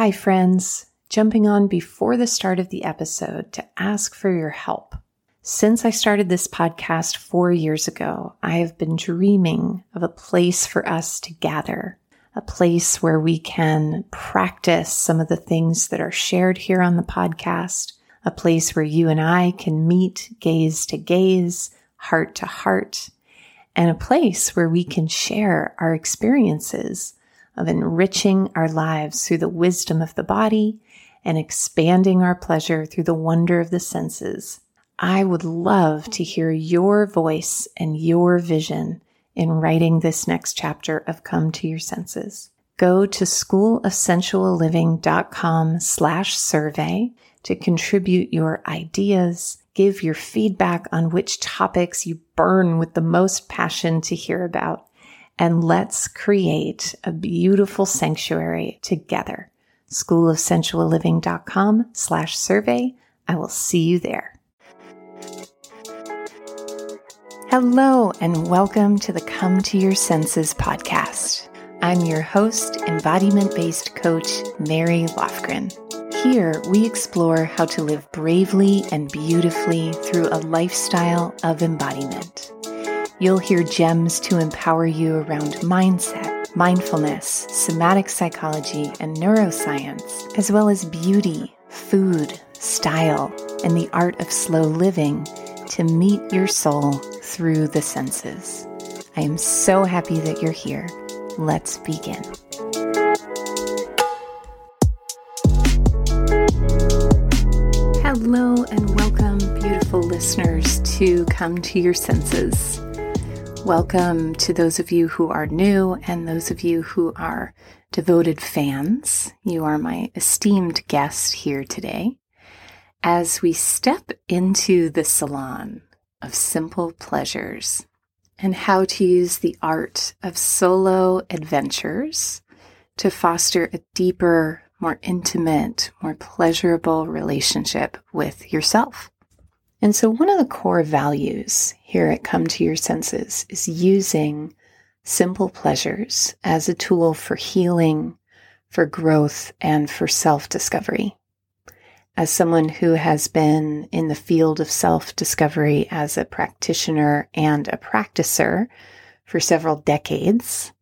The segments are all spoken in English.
Hi, friends. Jumping on before the start of the episode to ask for your help. Since I started this podcast four years ago, I have been dreaming of a place for us to gather, a place where we can practice some of the things that are shared here on the podcast, a place where you and I can meet gaze to gaze, heart to heart, and a place where we can share our experiences of enriching our lives through the wisdom of the body and expanding our pleasure through the wonder of the senses. I would love to hear your voice and your vision in writing this next chapter of Come to Your Senses. Go to schoolofsensualliving.com slash survey to contribute your ideas, give your feedback on which topics you burn with the most passion to hear about, and let's create a beautiful sanctuary together. Schoolofsensualliving.com slash survey. I will see you there. Hello and welcome to the Come to Your Senses podcast. I'm your host, embodiment based coach, Mary Lofgren. Here, we explore how to live bravely and beautifully through a lifestyle of embodiment. You'll hear gems to empower you around mindset, mindfulness, somatic psychology, and neuroscience, as well as beauty, food, style, and the art of slow living to meet your soul through the senses. I am so happy that you're here. Let's begin. Hello, and welcome, beautiful listeners, to Come to Your Senses. Welcome to those of you who are new and those of you who are devoted fans. You are my esteemed guest here today as we step into the salon of simple pleasures and how to use the art of solo adventures to foster a deeper, more intimate, more pleasurable relationship with yourself. And so, one of the core values here at Come to Your Senses is using simple pleasures as a tool for healing, for growth, and for self discovery. As someone who has been in the field of self discovery as a practitioner and a practicer for several decades,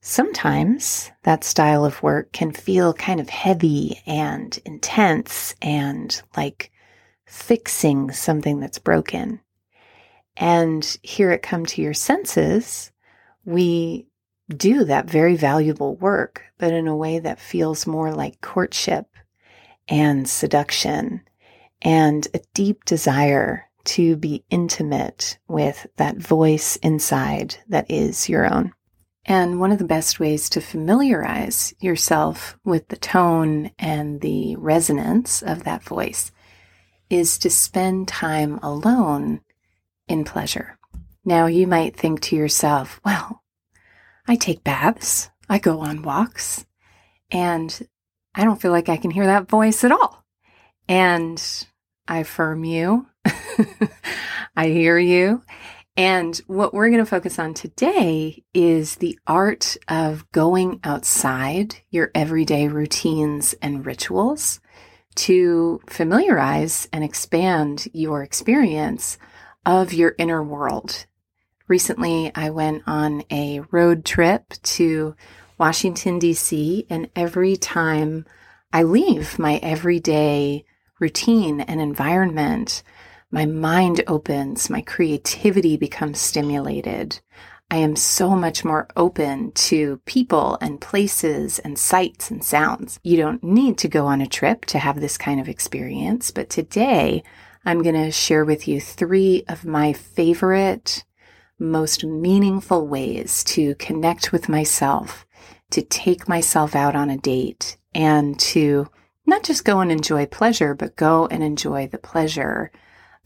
sometimes that style of work can feel kind of heavy and intense and like fixing something that's broken. And here it Come to Your Senses, we do that very valuable work, but in a way that feels more like courtship and seduction and a deep desire to be intimate with that voice inside that is your own. And one of the best ways to familiarize yourself with the tone and the resonance of that voice is to spend time alone in pleasure. Now, you might think to yourself, well, I take baths, I go on walks, and I don't feel like I can hear that voice at all. And I affirm you, I hear you. And what we're going to focus on today is the art of going outside your everyday routines and rituals to familiarize and expand your experience of your inner world. Recently, I went on a road trip to Washington, D.C., and every time I leave my everyday routine and environment, my mind opens, my creativity becomes stimulated. I am so much more open to people and places and sights and sounds. You don't need to go on a trip to have this kind of experience, but today I'm going to share with you three of my favorite, most meaningful ways to connect with myself, to take myself out on a date, and to not just go and enjoy pleasure, but go and enjoy the pleasure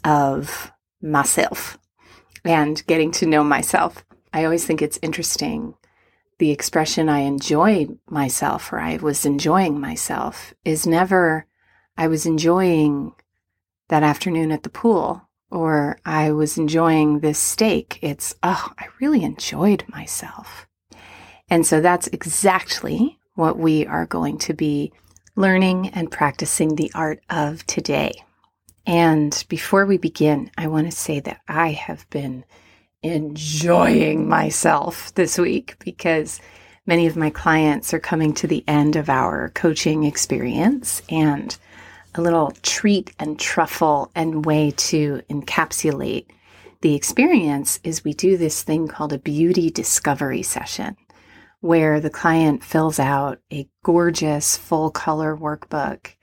of myself and getting to know myself. I always think it's interesting. The expression I enjoy myself or I was enjoying myself is never I was enjoying that afternoon at the pool or I was enjoying this steak. It's, oh, I really enjoyed myself. And so that's exactly what we are going to be learning and practicing the art of today. And before we begin, I want to say that I have been enjoying myself this week because many of my clients are coming to the end of our coaching experience and a little treat and truffle and way to encapsulate the experience is we do this thing called a beauty discovery session where the client fills out a gorgeous full color workbook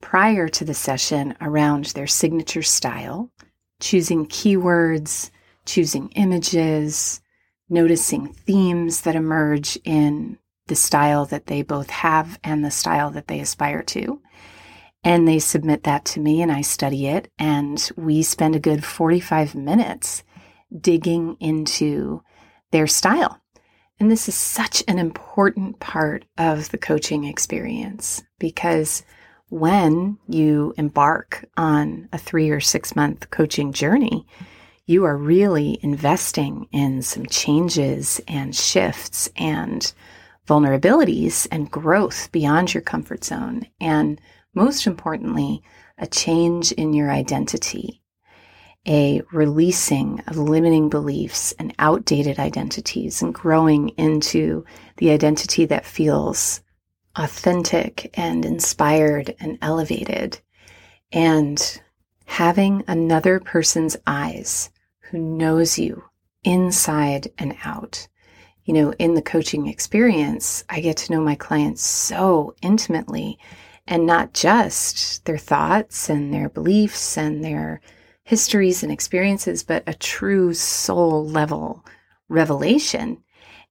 prior to the session around their signature style, choosing keywords, choosing images, noticing themes that emerge in the style that they both have and the style that they aspire to. And they submit that to me and I study it. And we spend a good 45 minutes digging into their style and this is such an important part of the coaching experience because when you embark on a three or six month coaching journey, you are really investing in some changes and shifts and vulnerabilities and growth beyond your comfort zone. And most importantly, a change in your identity a releasing of limiting beliefs and outdated identities and growing into the identity that feels authentic and inspired and elevated. And having another person's eyes who knows you inside and out. You know, in the coaching experience, I get to know my clients so intimately and not just their thoughts and their beliefs and their histories and experiences, but a true soul level revelation.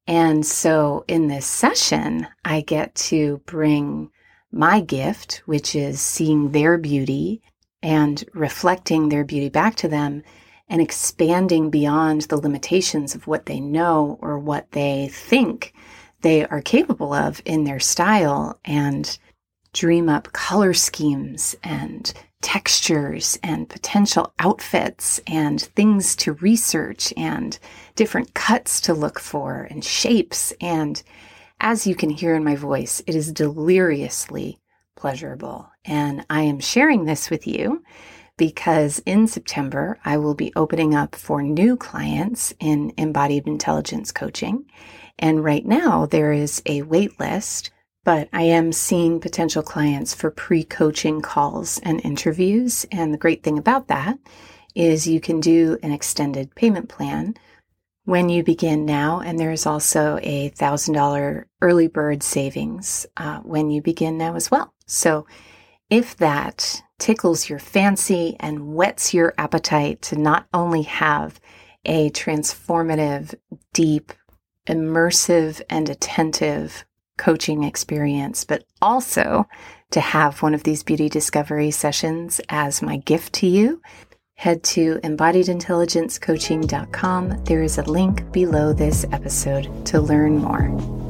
And so in this session, I get to bring my gift, which is seeing their beauty and reflecting their beauty back to them and expanding beyond the limitations of what they know or what they think they are capable of in their style and dream up color schemes and textures and potential outfits and things to research and different cuts to look for and shapes. And as you can hear in my voice, it is deliriously pleasurable. And I am sharing this with you because in September, I will be opening up for new clients in embodied intelligence coaching. And right now, there is a wait list but I am seeing potential clients for pre coaching calls and interviews. And the great thing about that is you can do an extended payment plan when you begin now. And there is also a $1,000 early bird savings uh, when you begin now as well. So if that tickles your fancy and whets your appetite to not only have a transformative, deep, immersive, and attentive coaching experience, but also to have one of these beauty discovery sessions as my gift to you, head to embodiedintelligencecoaching.com. There is a link below this episode to learn more.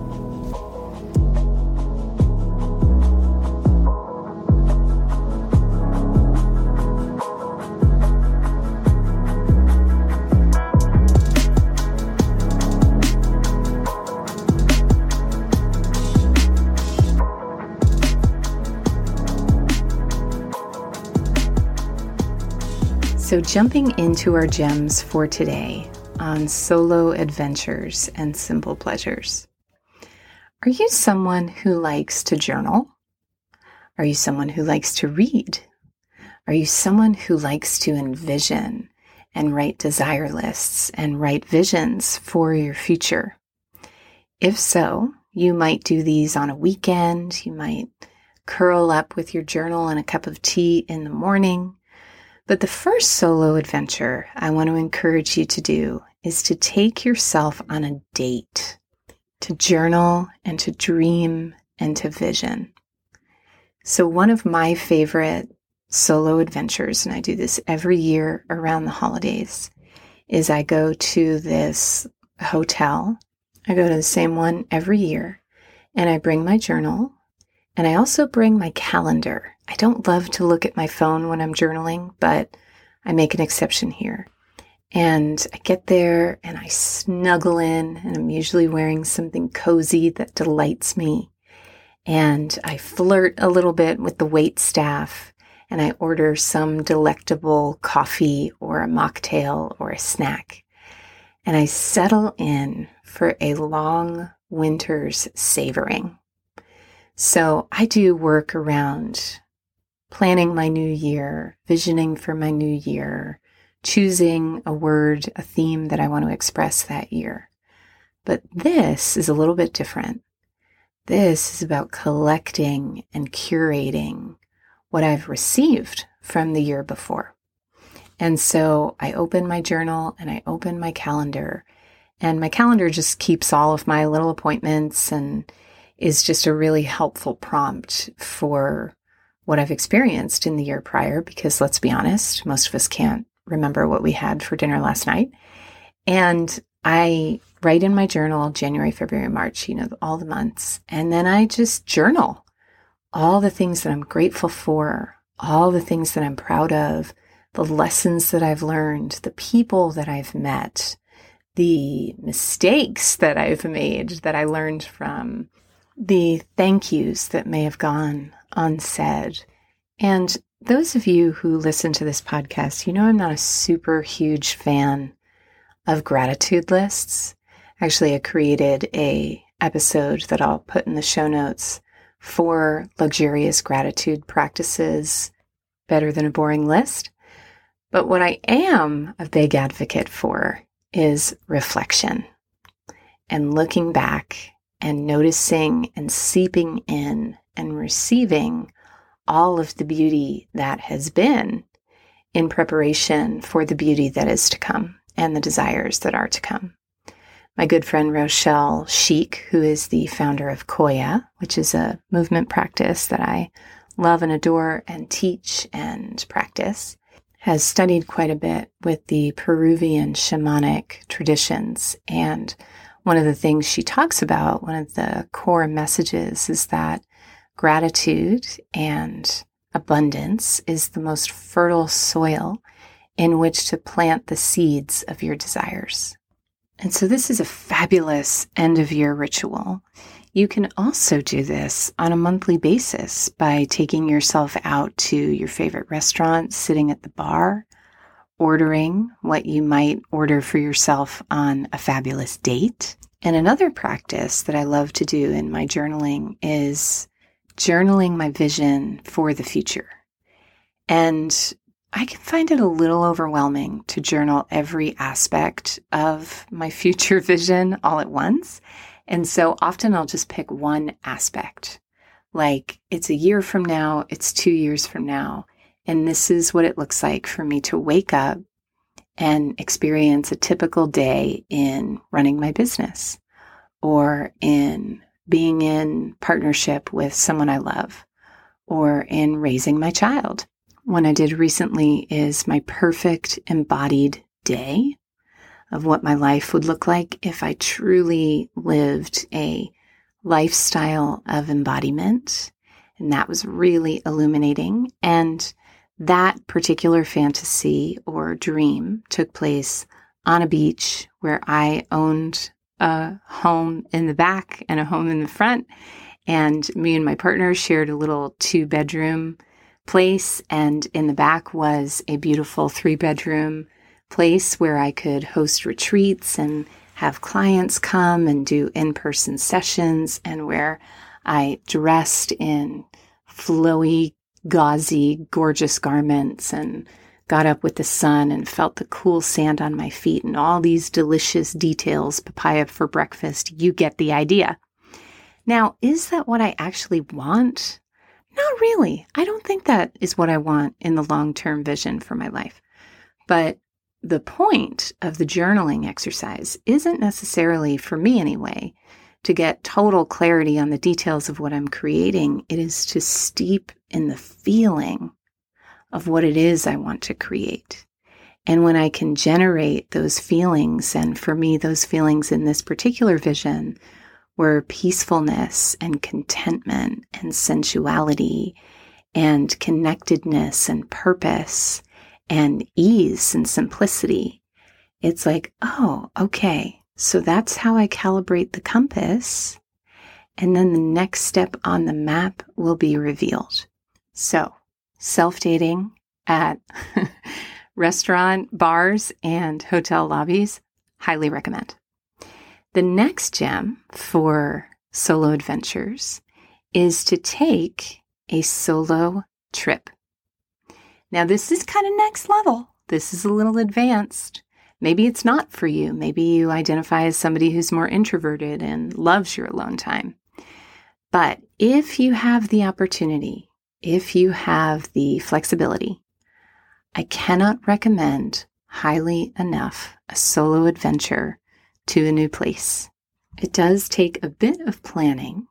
So, jumping into our gems for today on solo adventures and simple pleasures. Are you someone who likes to journal? Are you someone who likes to read? Are you someone who likes to envision and write desire lists and write visions for your future? If so, you might do these on a weekend. You might curl up with your journal and a cup of tea in the morning. But the first solo adventure I want to encourage you to do is to take yourself on a date, to journal and to dream and to vision. So, one of my favorite solo adventures, and I do this every year around the holidays, is I go to this hotel. I go to the same one every year, and I bring my journal and I also bring my calendar. I don't love to look at my phone when I'm journaling, but I make an exception here. And I get there and I snuggle in, and I'm usually wearing something cozy that delights me. and I flirt a little bit with the wait staff and I order some delectable coffee or a mocktail or a snack. And I settle in for a long winter's savoring. So I do work around planning my new year, visioning for my new year, choosing a word, a theme that I want to express that year. But this is a little bit different. This is about collecting and curating what I've received from the year before. And so I open my journal and I open my calendar, and my calendar just keeps all of my little appointments and is just a really helpful prompt for what I've experienced in the year prior. Because let's be honest, most of us can't remember what we had for dinner last night. And I write in my journal January, February, March, you know, all the months. And then I just journal all the things that I'm grateful for, all the things that I'm proud of, the lessons that I've learned, the people that I've met, the mistakes that I've made that I learned from, the thank yous that may have gone unsaid. And those of you who listen to this podcast, you know I'm not a super huge fan of gratitude lists. Actually, I created a episode that I'll put in the show notes for luxurious gratitude practices better than a boring list. But what I am a big advocate for is reflection and looking back and noticing and seeping in and receiving all of the beauty that has been in preparation for the beauty that is to come and the desires that are to come. My good friend Rochelle Schieck, who is the founder of Qoya, which is a movement practice that I love and adore and teach and practice, has studied quite a bit with the Peruvian shamanic traditions. And one of the things she talks about, one of the core messages, is that gratitude and abundance is the most fertile soil in which to plant the seeds of your desires. And so, this is a fabulous end of year ritual. You can also do this on a monthly basis by taking yourself out to your favorite restaurant, sitting at the bar, ordering what you might order for yourself on a fabulous date. And another practice that I love to do in my journaling is journaling my vision for the future. And I can find it a little overwhelming to journal every aspect of my future vision all at once. And so often I'll just pick one aspect. Like it's a year from now, it's two years from now. And this is what it looks like for me to wake up and experience a typical day in running my business or in being in partnership with someone I love or in raising my child one I did recently is my perfect embodied day of what my life would look like if I truly lived a lifestyle of embodiment. And that was really illuminating. And that particular fantasy or dream took place on a beach where I owned a home in the back and a home in the front. And me and my partner shared a little two bedroom place. And in the back was a beautiful three bedroom place where I could host retreats and have clients come and do in person sessions, and where I dressed in flowy, gauzy, gorgeous garments and got up with the sun and felt the cool sand on my feet and all these delicious details papaya for breakfast. You get the idea. Now, is that what I actually want? Not really. I don't think that is what I want in the long term vision for my life. But the point of the journaling exercise isn't necessarily, for me anyway, to get total clarity on the details of what I'm creating. It is to steep in the feeling of what it is I want to create. And when I can generate those feelings, and for me, those feelings in this particular vision were peacefulness and contentment and sensuality and connectedness and purpose and ease and simplicity. It's like, oh, okay. So that's how I calibrate the compass. and then the next step on the map will be revealed. So, self dating at restaurant, bars, and hotel lobbies, highly recommend. The next gem for solo adventures is to take a solo trip. Now, this is kind of next level. This is a little advanced. Maybe it's not for you. Maybe you identify as somebody who's more introverted and loves your alone time. But if you have the opportunity, if you have the flexibility, I cannot recommend highly enough a solo adventure to a new place. It does take a bit of planning,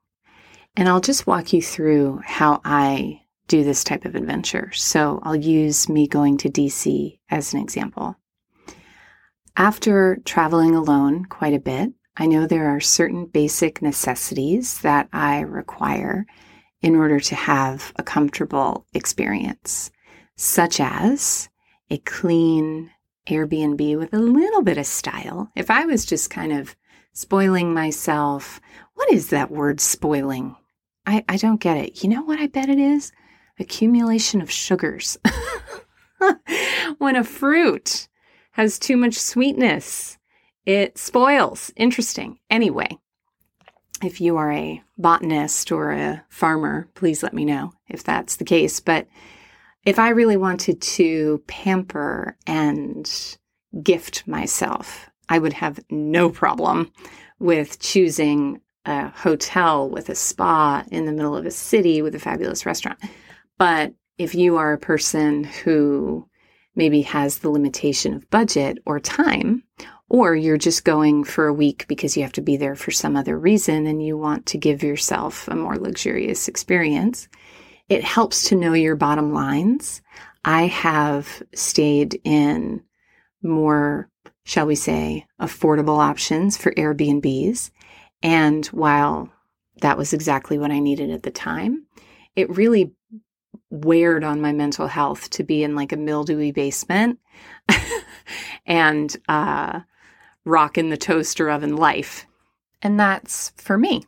and I'll just walk you through how I do this type of adventure. So I'll use me going to DC as an example. After traveling alone quite a bit, I know there are certain basic necessities that I require in order to have a comfortable experience, such as a clean Airbnb with a little bit of style. If I was just kind of spoiling myself, what is that word spoiling? I, I don't get it. You know what I bet it is? Accumulation of sugars. when a fruit has too much sweetness, it spoils. Interesting. Anyway, if you are a botanist or a farmer, please let me know if that's the case. But if I really wanted to pamper and gift myself, I would have no problem with choosing a hotel with a spa in the middle of a city with a fabulous restaurant. But if you are a person who maybe has the limitation of budget or time, or you're just going for a week because you have to be there for some other reason and you want to give yourself a more luxurious experience, it helps to know your bottom lines. I have stayed in more, shall we say, affordable options for Airbnbs. And while that was exactly what I needed at the time, it really weird on my mental health to be in like a mildewy basement and uh, rocking the toaster oven life. And that's for me.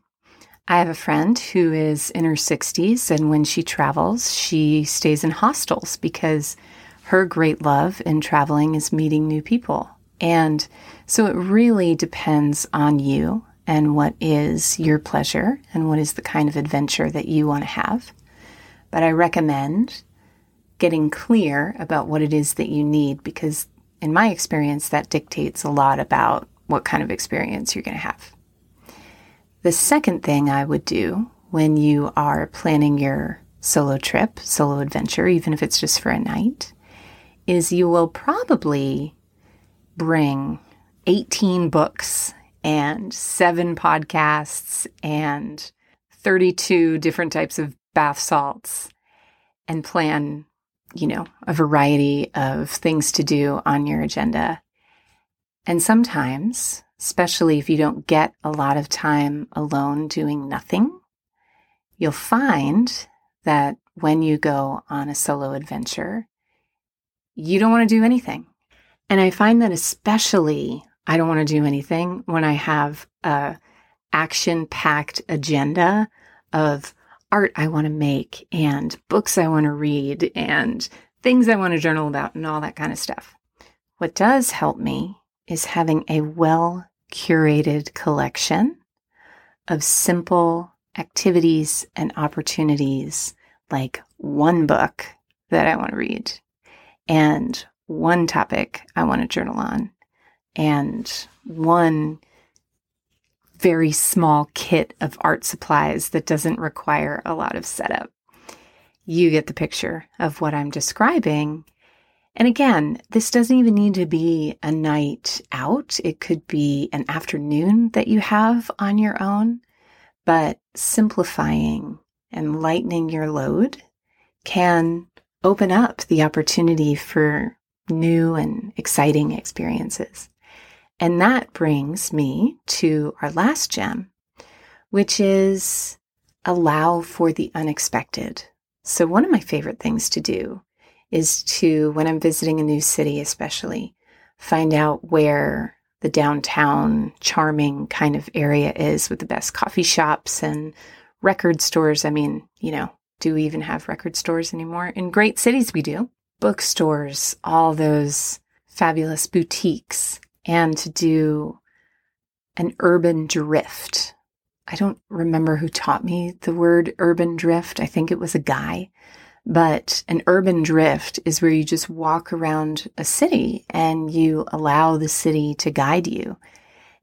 I have a friend who is in her 60s, and when she travels, she stays in hostels because her great love in traveling is meeting new people. And so it really depends on you and what is your pleasure and what is the kind of adventure that you want to have. But I recommend getting clear about what it is that you need because, in my experience, that dictates a lot about what kind of experience you're going to have. The second thing I would do when you are planning your solo trip, solo adventure, even if it's just for a night, is you will probably bring 18 books and seven podcasts and 32 different types of bath salts and plan, you know, a variety of things to do on your agenda. And sometimes, especially if you don't get a lot of time alone doing nothing, you'll find that when you go on a solo adventure, you don't want to do anything. And I find that especially I don't want to do anything when I have a action packed agenda of art I want to make and books I want to read and things I want to journal about and all that kind of stuff. What does help me is having a well curated collection of simple activities and opportunities like one book that I want to read and one topic I want to journal on and one very small kit of art supplies that doesn't require a lot of setup. You get the picture of what I'm describing. And again, this doesn't even need to be a night out. It could be an afternoon that you have on your own, but simplifying and lightening your load can open up the opportunity for new and exciting experiences. And that brings me to our last gem, which is allow for the unexpected. So, one of my favorite things to do is to, when I'm visiting a new city, especially, find out where the downtown charming kind of area is with the best coffee shops and record stores. I mean, you know, do we even have record stores anymore? In great cities, we do. Bookstores, all those fabulous boutiques, and to do an urban drift. I don't remember who taught me the word urban drift. I think it was a guy. But an urban drift is where you just walk around a city and you allow the city to guide you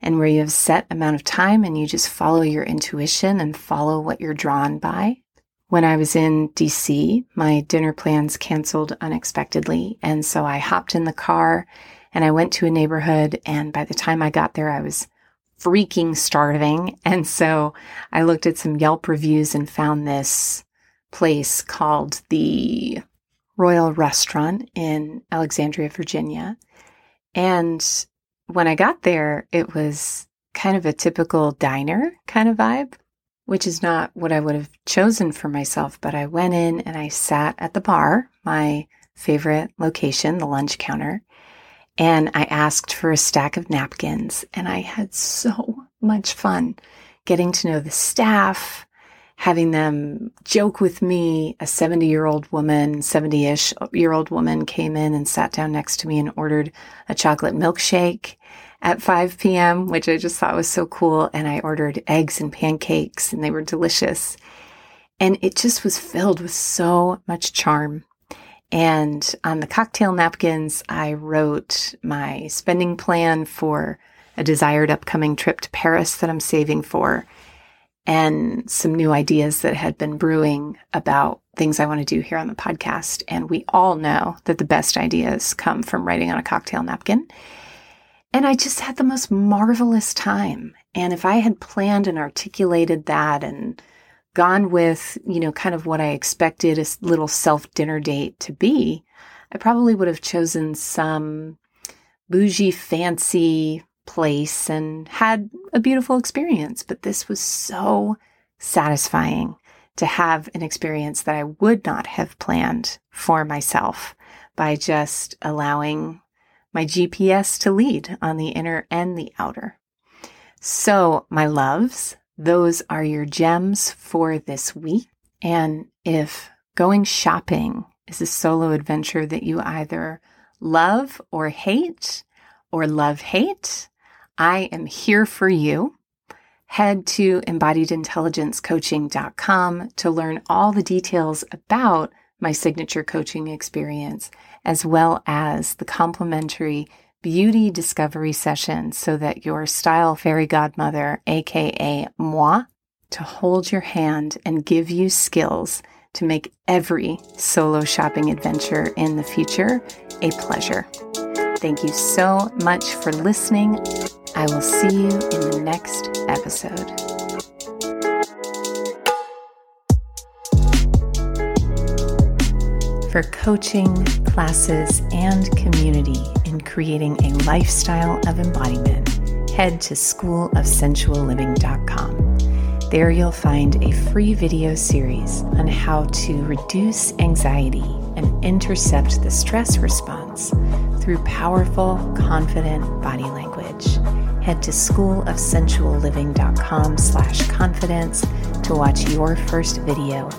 and where you have set amount of time and you just follow your intuition and follow what you're drawn by. When I was in DC, my dinner plans canceled unexpectedly. And so I hopped in the car and I went to a neighborhood. And by the time I got there, I was freaking starving. And so I looked at some Yelp reviews and found this place called the Royal Restaurant in Alexandria, Virginia. And when I got there, it was kind of a typical diner kind of vibe, which is not what I would have chosen for myself. But I went in and I sat at the bar, my favorite location, the lunch counter, and I asked for a stack of napkins. And I had so much fun getting to know the staff, having them joke with me. A 70 year old woman, 70 ish year old woman came in and sat down next to me and ordered a chocolate milkshake at 5 p.m., which I just thought was so cool. And I ordered eggs and pancakes and they were delicious. And it just was filled with so much charm. And on the cocktail napkins, I wrote my spending plan for a desired upcoming trip to Paris that I'm saving for and some new ideas that had been brewing about things I want to do here on the podcast. And we all know that the best ideas come from writing on a cocktail napkin. And I just had the most marvelous time. And if I had planned and articulated that and gone with, you know, kind of what I expected a little self dinner date to be, I probably would have chosen some bougie, fancy place and had a beautiful experience. But this was so satisfying to have an experience that I would not have planned for myself by just allowing my GPS to lead on the inner and the outer. So, my loves, those are your gems for this week. And if going shopping is a solo adventure that you either love or hate, or love hate, I am here for you. Head to embodiedintelligencecoaching.com to learn all the details about my signature coaching experience, as well as the complimentary beauty discovery session so that your style fairy godmother, aka moi, to hold your hand and give you skills to make every solo shopping adventure in the future a pleasure. Thank you so much for listening. I will see you in the next episode. For coaching, classes, and community in creating a lifestyle of embodiment, head to schoolofsensualliving.com. There you'll find a free video series on how to reduce anxiety and intercept the stress response through powerful, confident body language head to schoolofsensualliving.com slash confidence to watch your first video